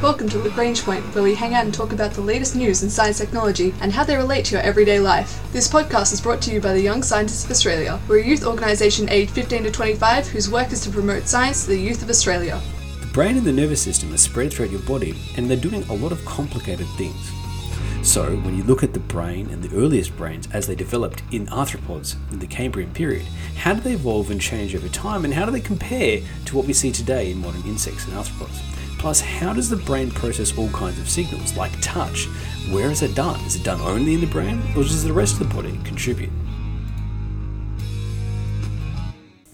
Welcome to Lagrange Point, where we hang out and talk about the latest news in science technology and how they relate to your everyday life. This podcast is brought to you by the Young Scientists of Australia. We're a youth organisation aged 15 to 25 whose work is to promote science to the youth of Australia. The brain and the nervous system are spread throughout your body, and they're doing a lot of complicated things. So, when you look at the brain and the earliest brains as they developed in arthropods in the Cambrian period, how do they evolve and change over time, and how do they compare to what we see today in modern insects and arthropods? Plus, how does the brain process all kinds of signals, like touch? Where is it done? Is it done only in the brain, or does the rest of the body contribute?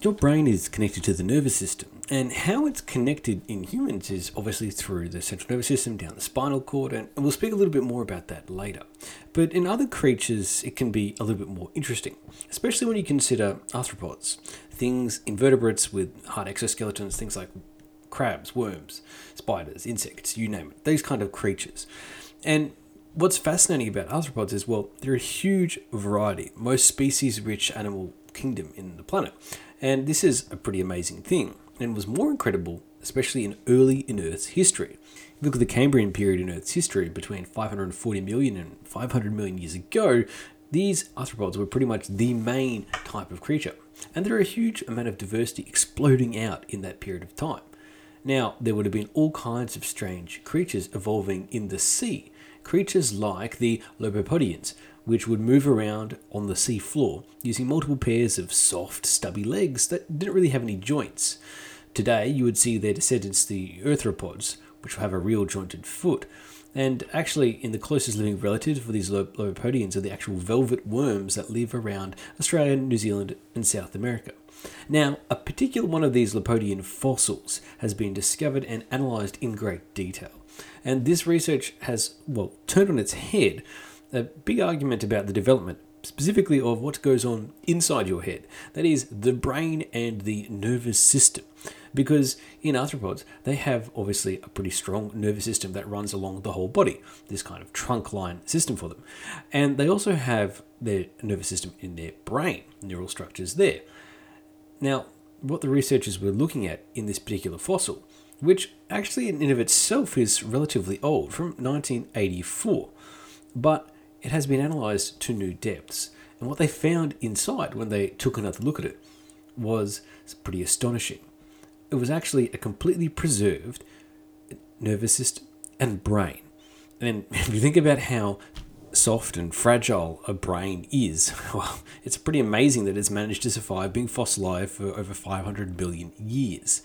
Your brain is connected to the nervous system, and how it's connected in humans is obviously through the central nervous system down the spinal cord, and we'll speak a little bit more about that later. But in other creatures, it can be a little bit more interesting, especially when you consider arthropods, things, invertebrates with hard exoskeletons, things like crabs, worms, spiders, insects, you name it, these kind of creatures. And what's fascinating about arthropods is, well, they're a huge variety, most species rich animal kingdom in the planet. And this is a pretty amazing thing, and was more incredible, especially in early in Earth's history. If you look at the Cambrian period in Earth's history, between 540 million and 500 million years ago, these arthropods were pretty much the main type of creature. And there are a huge amount of diversity exploding out in that period of time. Now, there would have been all kinds of strange creatures evolving in the sea. Creatures like the Lobopodians, which would move around on the sea floor using multiple pairs of soft, stubby legs that didn't really have any joints. Today, you would see their descendants, the arthropods, which have a real jointed foot. And actually, in the closest living relatives for these Lobopodians are the actual velvet worms that live around Australia, New Zealand, and South America. Now, a particular one of these Lopodian fossils has been discovered and analysed in great detail. And this research has, well, turned on its head a big argument about the development, specifically of what goes on inside your head. That is, the brain and the nervous system. Because in arthropods, they have obviously a pretty strong nervous system that runs along the whole body, this kind of trunk line system for them. And they also have their nervous system in their brain, neural structures there. Now, what the researchers were looking at in this particular fossil, which actually in and of itself is relatively old, from 1984, but it has been analysed to new depths. And what they found inside when they took another look at it was pretty astonishing. It was actually a completely preserved nervous system and brain. And if you think about how soft and fragile a brain is, well, it's pretty amazing that it's managed to survive being fossilized for over 500 billion years.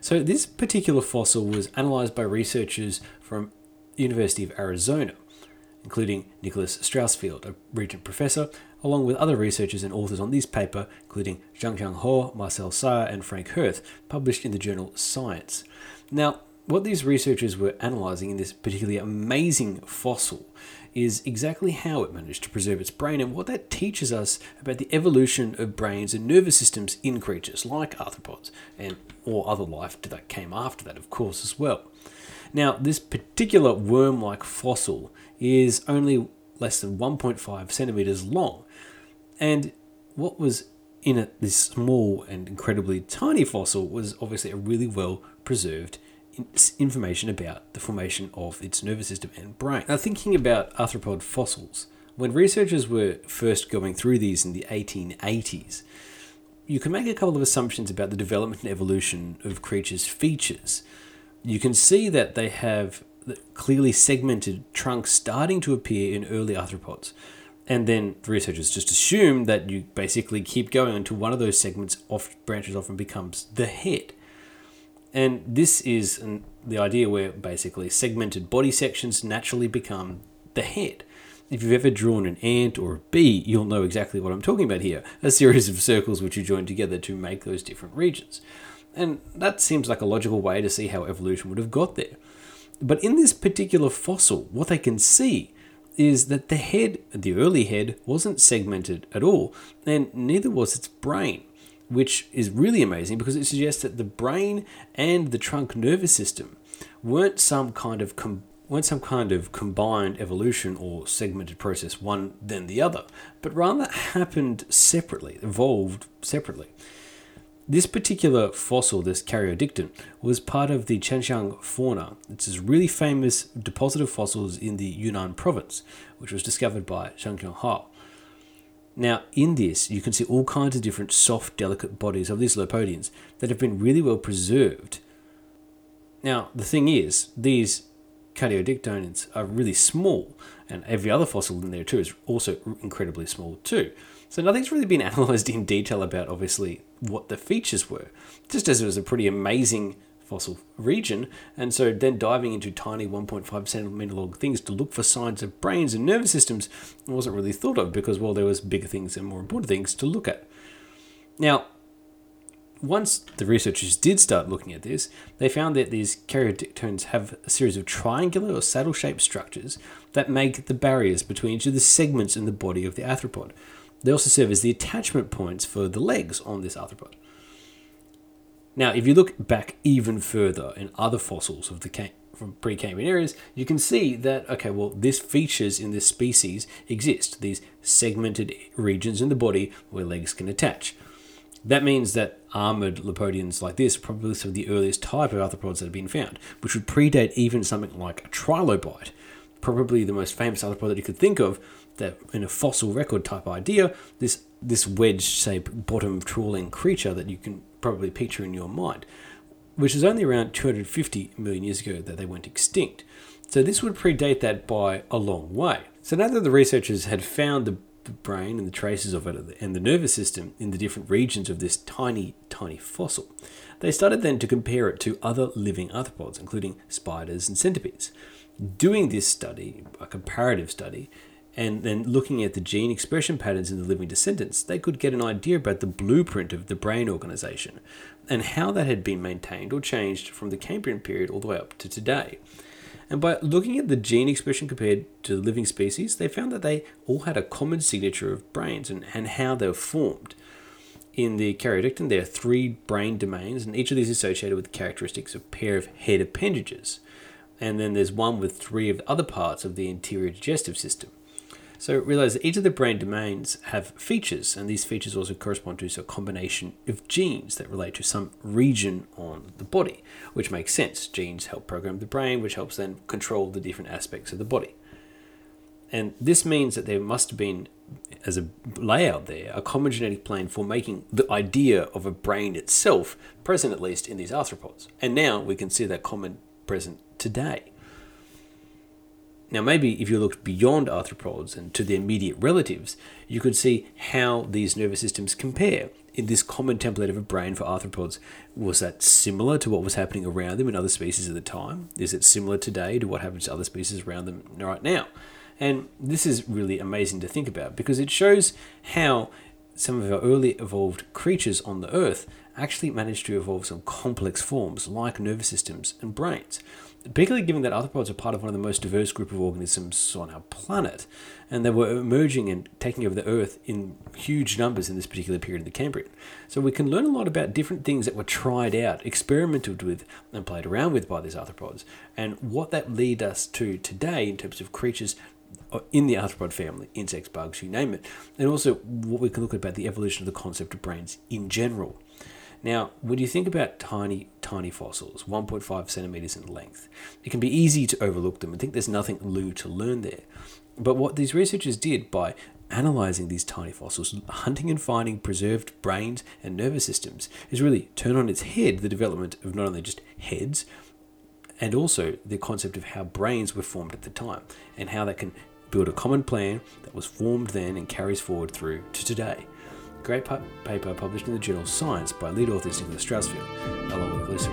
So this particular fossil was analyzed by researchers from University of Arizona, including Nicholas Strausfeld, a Regent professor, along with other researchers and authors on this paper, including Xianguang Hou, Marcel Sayre, and Frank Hirth, published in the journal Science. Now, what these researchers were analysing in this particularly amazing fossil is exactly how it managed to preserve its brain and what that teaches us about the evolution of brains and nervous systems in creatures like arthropods and or other life that came after that, of course, as well. Now, this particular worm like fossil is only less than 1.5 centimeters long, and what was in it, this small and incredibly tiny fossil was obviously a really well preserved information about the formation of its nervous system and brain. Now, thinking about arthropod fossils, when researchers were first going through these in the 1880s, you can make a couple of assumptions about the development and evolution of creatures' features. You can see that they have clearly segmented trunks starting to appear in early arthropods. And then the researchers just assume that you basically keep going until one of those segments off branches off and becomes the head. And this is an, the idea where basically segmented body sections naturally become the head. If you've ever drawn an ant or a bee, you'll know exactly what I'm talking about here a series of circles which you join together to make those different regions. And that seems like a logical way to see how evolution would have got there. But in this particular fossil, what they can see is that the head, the early head, wasn't segmented at all, and neither was its brain which is really amazing because it suggests that the brain and the trunk nervous system weren't some kind of com- weren't some kind of combined evolution or segmented process, one then the other, but rather happened separately, evolved separately. This particular fossil, this Cardiodictyon, was part of the Chengjiang fauna. It's a really famous deposit of fossils in the Yunnan province, which was discovered by Xianguang Hou. Now, in this, you can see all kinds of different soft, delicate bodies of these lopodians that have been really well preserved. Now, the thing is, these Cardiodictyons are really small, and every other fossil in there too is also incredibly small too. So nothing's really been analysed in detail about, obviously, what the features were, just as it was a pretty amazing fossil region. And so then diving into tiny 1.5 centimeter long things to look for signs of brains and nervous systems wasn't really thought of because, well, there was bigger things and more important things to look at. Now, once the researchers did start looking at this, they found that these cardiodictyons have a series of triangular or saddle shaped structures that make the barriers between each of the segments in the body of the arthropod. They also serve as the attachment points for the legs on this arthropod. Now, if you look back even further in other fossils of the Cam- from pre-Cambrian areas, you can see that okay, well, this features in this species exist. These segmented regions in the body where legs can attach. That means that armored Lopodians like this are probably some of the earliest type of arthropods that have been found, which would predate even something like a trilobite, probably the most famous arthropod that you could think of that in a fossil record type idea, this this wedge-shaped bottom trawling creature that you can probably picture in your mind, which is only around 250 million years ago that they went extinct. So this would predate that by a long way. So now that the researchers had found the brain and the traces of it and the nervous system in the different regions of this tiny, tiny fossil, they started then to compare it to other living arthropods, including spiders and centipedes. Doing this study, a comparative study, and then looking at the gene expression patterns in the living descendants, they could get an idea about the blueprint of the brain organization and how that had been maintained or changed from the Cambrian period all the way up to today. And by looking at the gene expression compared to the living species, they found that they all had a common signature of brains and, and how they were formed. In the Cardiodictyon, there are three brain domains, and each of these is associated with characteristics of a pair of head appendages. And then there's one with three of the other parts of the interior digestive system. So realize that each of the brain domains have features, and these features also correspond to a combination of genes that relate to some region on the body, which makes sense. Genes help program the brain, which helps then control the different aspects of the body. And this means that there must have been, as a layout there, a common genetic plane for making the idea of a brain itself present, at least in these arthropods. And now we can see that common present today. Now, maybe if you looked beyond arthropods and to their immediate relatives, you could see how these nervous systems compare. In this common template of a brain for arthropods, was that similar to what was happening around them in other species at the time? Is it similar today to what happens to other species around them right now? And this is really amazing to think about because it shows how some of our early evolved creatures on the earth actually managed to evolve some complex forms like nervous systems and brains particularly given that arthropods are part of one of the most diverse group of organisms on our planet, and they were emerging and taking over the Earth in huge numbers in this particular period of the Cambrian. So we can learn a lot about different things that were tried out, experimented with, and played around with by these arthropods, and what that lead us to today in terms of creatures uh, in the arthropod family, insects, bugs, you name it, and also what we can look at about the evolution of the concept of brains in general. Now, when you think about tiny, tiny fossils, 1.5 centimeters in length, it can be easy to overlook them and think there's nothing new to learn there. But what these researchers did by analyzing these tiny fossils, hunting and finding preserved brains and nervous systems, is really turn on its head the development of not only just heads, and also the concept of how brains were formed at the time and how that can build a common plan that was formed then and carries forward through to today great paper published in the journal Science by lead authors Nicholas Strausfeld, along with Lisa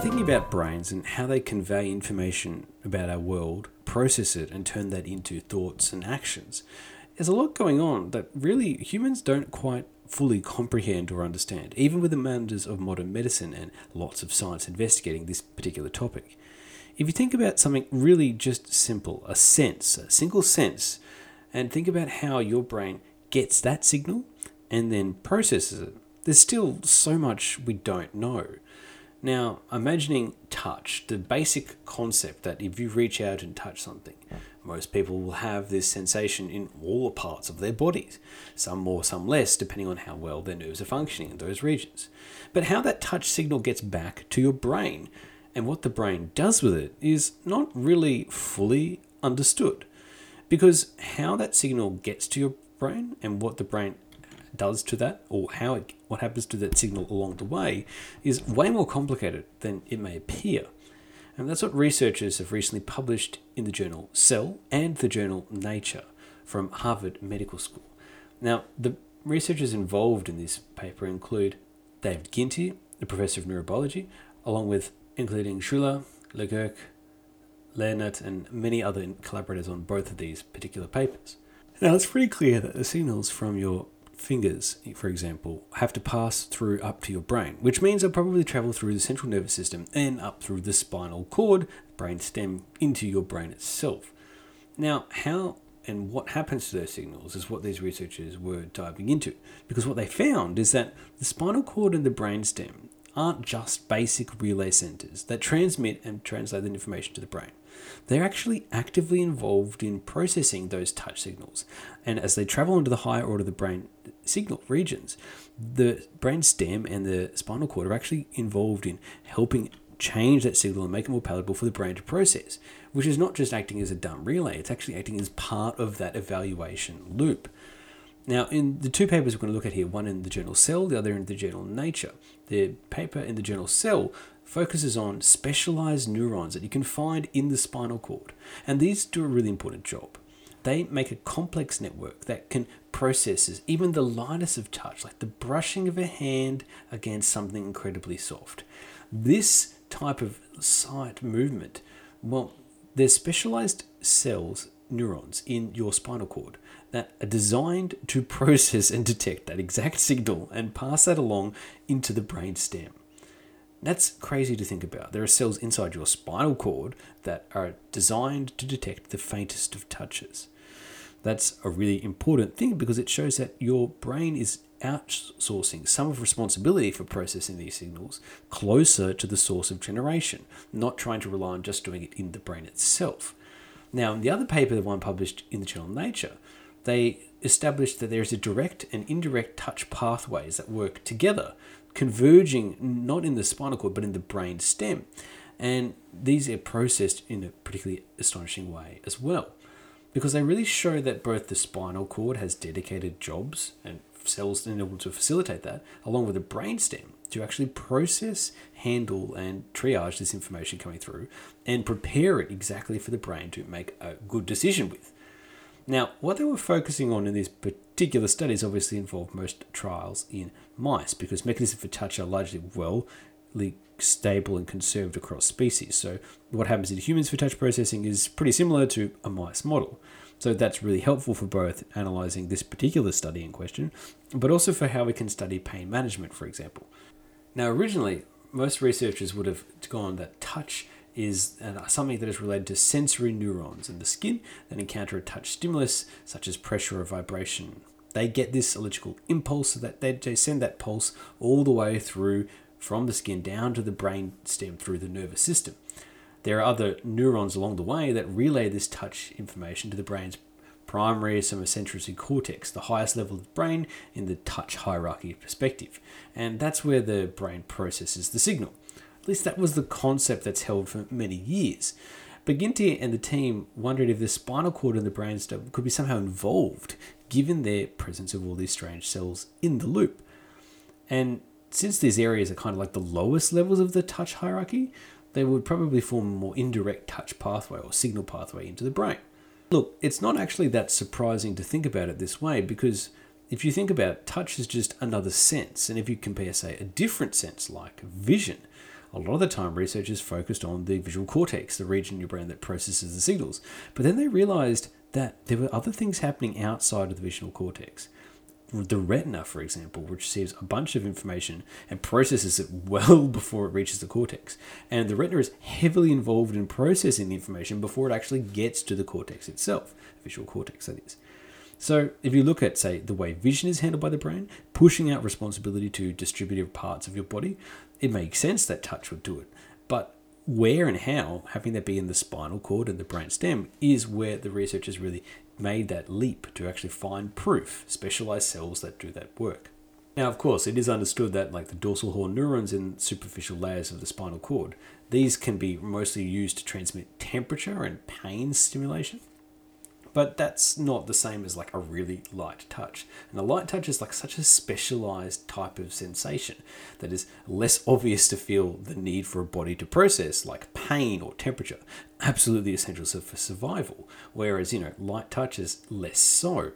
thinking about brains and how they convey information about our world process it and turn that into thoughts and actions. There's a lot going on that really humans don't quite fully comprehend or understand, even with the wonders of modern medicine and lots of science investigating this particular topic. If you think about something really just simple, a sense, a single sense, and think about how your brain gets that signal and then processes it. There's still so much we don't know. Now, imagining touch, the basic concept that if you reach out and touch something, most people will have this sensation in all parts of their bodies, some more, some less, depending on how well their nerves are functioning in those regions. But how that touch signal gets back to your brain and what the brain does with it is not really fully understood. Because how that signal gets to your brain and what the brain does to that, or how it, what happens to that signal along the way, is way more complicated than it may appear. And that's what researchers have recently published in the journal Cell and the journal Nature from Harvard Medical School. Now, the researchers involved in this paper include David Ginty, a professor of neurobiology, along with including Schuler, Legerke, Lehnert, and many other collaborators on both of these particular papers. Now, it's pretty clear that the signals from your fingers, for example, have to pass through up to your brain, which means they'll probably travel through the central nervous system and up through the spinal cord, brain stem, into your brain itself. Now, how and what happens to those signals is what these researchers were diving into, because what they found is that the spinal cord and the brain stem aren't just basic relay centers that transmit and translate the information to the brain. They're actually actively involved in processing those touch signals. And as they travel into the higher order of the brain signal regions, the brain stem and the spinal cord are actually involved in helping change that signal and make it more palatable for the brain to process, which is not just acting as a dumb relay, it's actually acting as part of that evaluation loop. Now, in the two papers we're going to look at here, one in the journal Cell, the other in the journal Nature, the paper in the journal Cell focuses on specialized neurons that you can find in the spinal cord. And these do a really important job. They make a complex network that can process even the lightest of touch, like the brushing of a hand against something incredibly soft. This type of sight movement, well, there's specialized cells, neurons in your spinal cord that are designed to process and detect that exact signal and pass that along into the brain stem. That's crazy to think about. There are cells inside your spinal cord that are designed to detect the faintest of touches. That's a really important thing because it shows that your brain is outsourcing some of responsibility for processing these signals closer to the source of generation, not trying to rely on just doing it in the brain itself. Now, in the other paper, the one published in the journal Nature, they established that there's a direct and indirect touch pathways that work together converging not in the spinal cord but in the brain stem. And these are processed in a particularly astonishing way as well. Because they really show that both the spinal cord has dedicated jobs and cells order to facilitate that, along with the brain stem to actually process, handle, and triage this information coming through and prepare it exactly for the brain to make a good decision with. Now, what they were focusing on in these particular studies obviously involved most trials in mice because mechanisms for touch are largely well stable and conserved across species. So, what happens in humans for touch processing is pretty similar to a mice model. So, that's really helpful for both analyzing this particular study in question, but also for how we can study pain management, for example. Now, originally, most researchers would have gone that touch is uh, something that is related to sensory neurons in the skin that encounter a touch stimulus such as pressure or vibration. They get this electrical impulse so that they send that pulse all the way through from the skin down to the brain stem through the nervous system. There are other neurons along the way that relay this touch information to the brain's primary somatosensory cortex, the highest level of the brain in the touch hierarchy perspective. And that's where the brain processes the signal. At least that was the concept that's held for many years. But Ginty and the team wondered if the spinal cord and the brainstem could be somehow involved, given their presence of all these strange cells in the loop. And since these areas are kind of like the lowest levels of the touch hierarchy, they would probably form a more indirect touch pathway or signal pathway into the brain. Look, it's not actually that surprising to think about it this way because if you think about it, touch is just another sense. And if you compare, say, a different sense like vision, a lot of the time researchers focused on the visual cortex, the region in your brain that processes the signals. But then they realized that there were other things happening outside of the visual cortex. The retina, for example, which receives a bunch of information and processes it well before it reaches the cortex. And the retina is heavily involved in processing the information before it actually gets to the cortex itself, visual cortex, that is. So, if you look at, say, the way vision is handled by the brain, pushing out responsibility to distributive parts of your body, it makes sense that touch would do it. But where and how, having that be in the spinal cord and the brain stem, is where the researchers really made that leap to actually find proof, specialized cells that do that work. Now, of course, it is understood that, like the dorsal horn neurons in superficial layers of the spinal cord, these can be mostly used to transmit temperature and pain stimulation. But that's not the same as like a really light touch. And a light touch is like such a specialized type of sensation that is less obvious to feel the need for a body to process, like pain or temperature. Absolutely essential for survival. Whereas, you know, light touch is less so.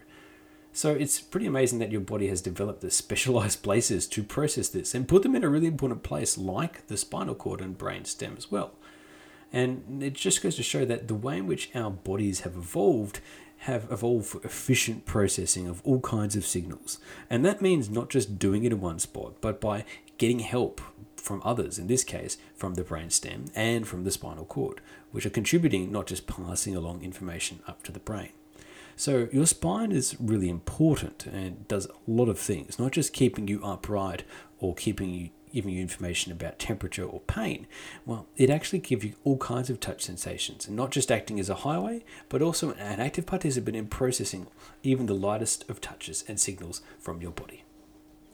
So it's pretty amazing that your body has developed the specialized places to process this and put them in a really important place like the spinal cord and brain stem as well. And it just goes to show that the way in which our bodies have evolved have evolved for efficient processing of all kinds of signals. And that means not just doing it in one spot, but by getting help from others, in this case from the brain stem and from the spinal cord, which are contributing, not just passing along information up to the brain. So your spine is really important and does a lot of things, not just keeping you upright or keeping you giving you information about temperature or pain. Well, it actually gives you all kinds of touch sensations, and not just acting as a highway, but also an active participant in processing even the lightest of touches and signals from your body.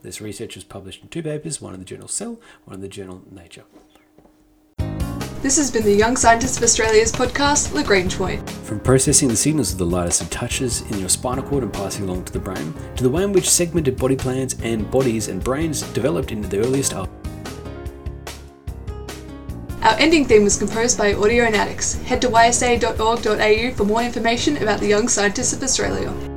This research was published in two papers, one in the journal Cell, one in the journal Nature. This has been the Young Scientists of Australia's podcast, Lagrange Point. From processing the signals of the lightest of touches in your spinal cord and passing along to the brain, to the way in which segmented body plans and bodies and brains developed into the earliest art. Our ending theme was composed by Audionautics. Head to ysa.org.au for more information about the Young Scientists of Australia.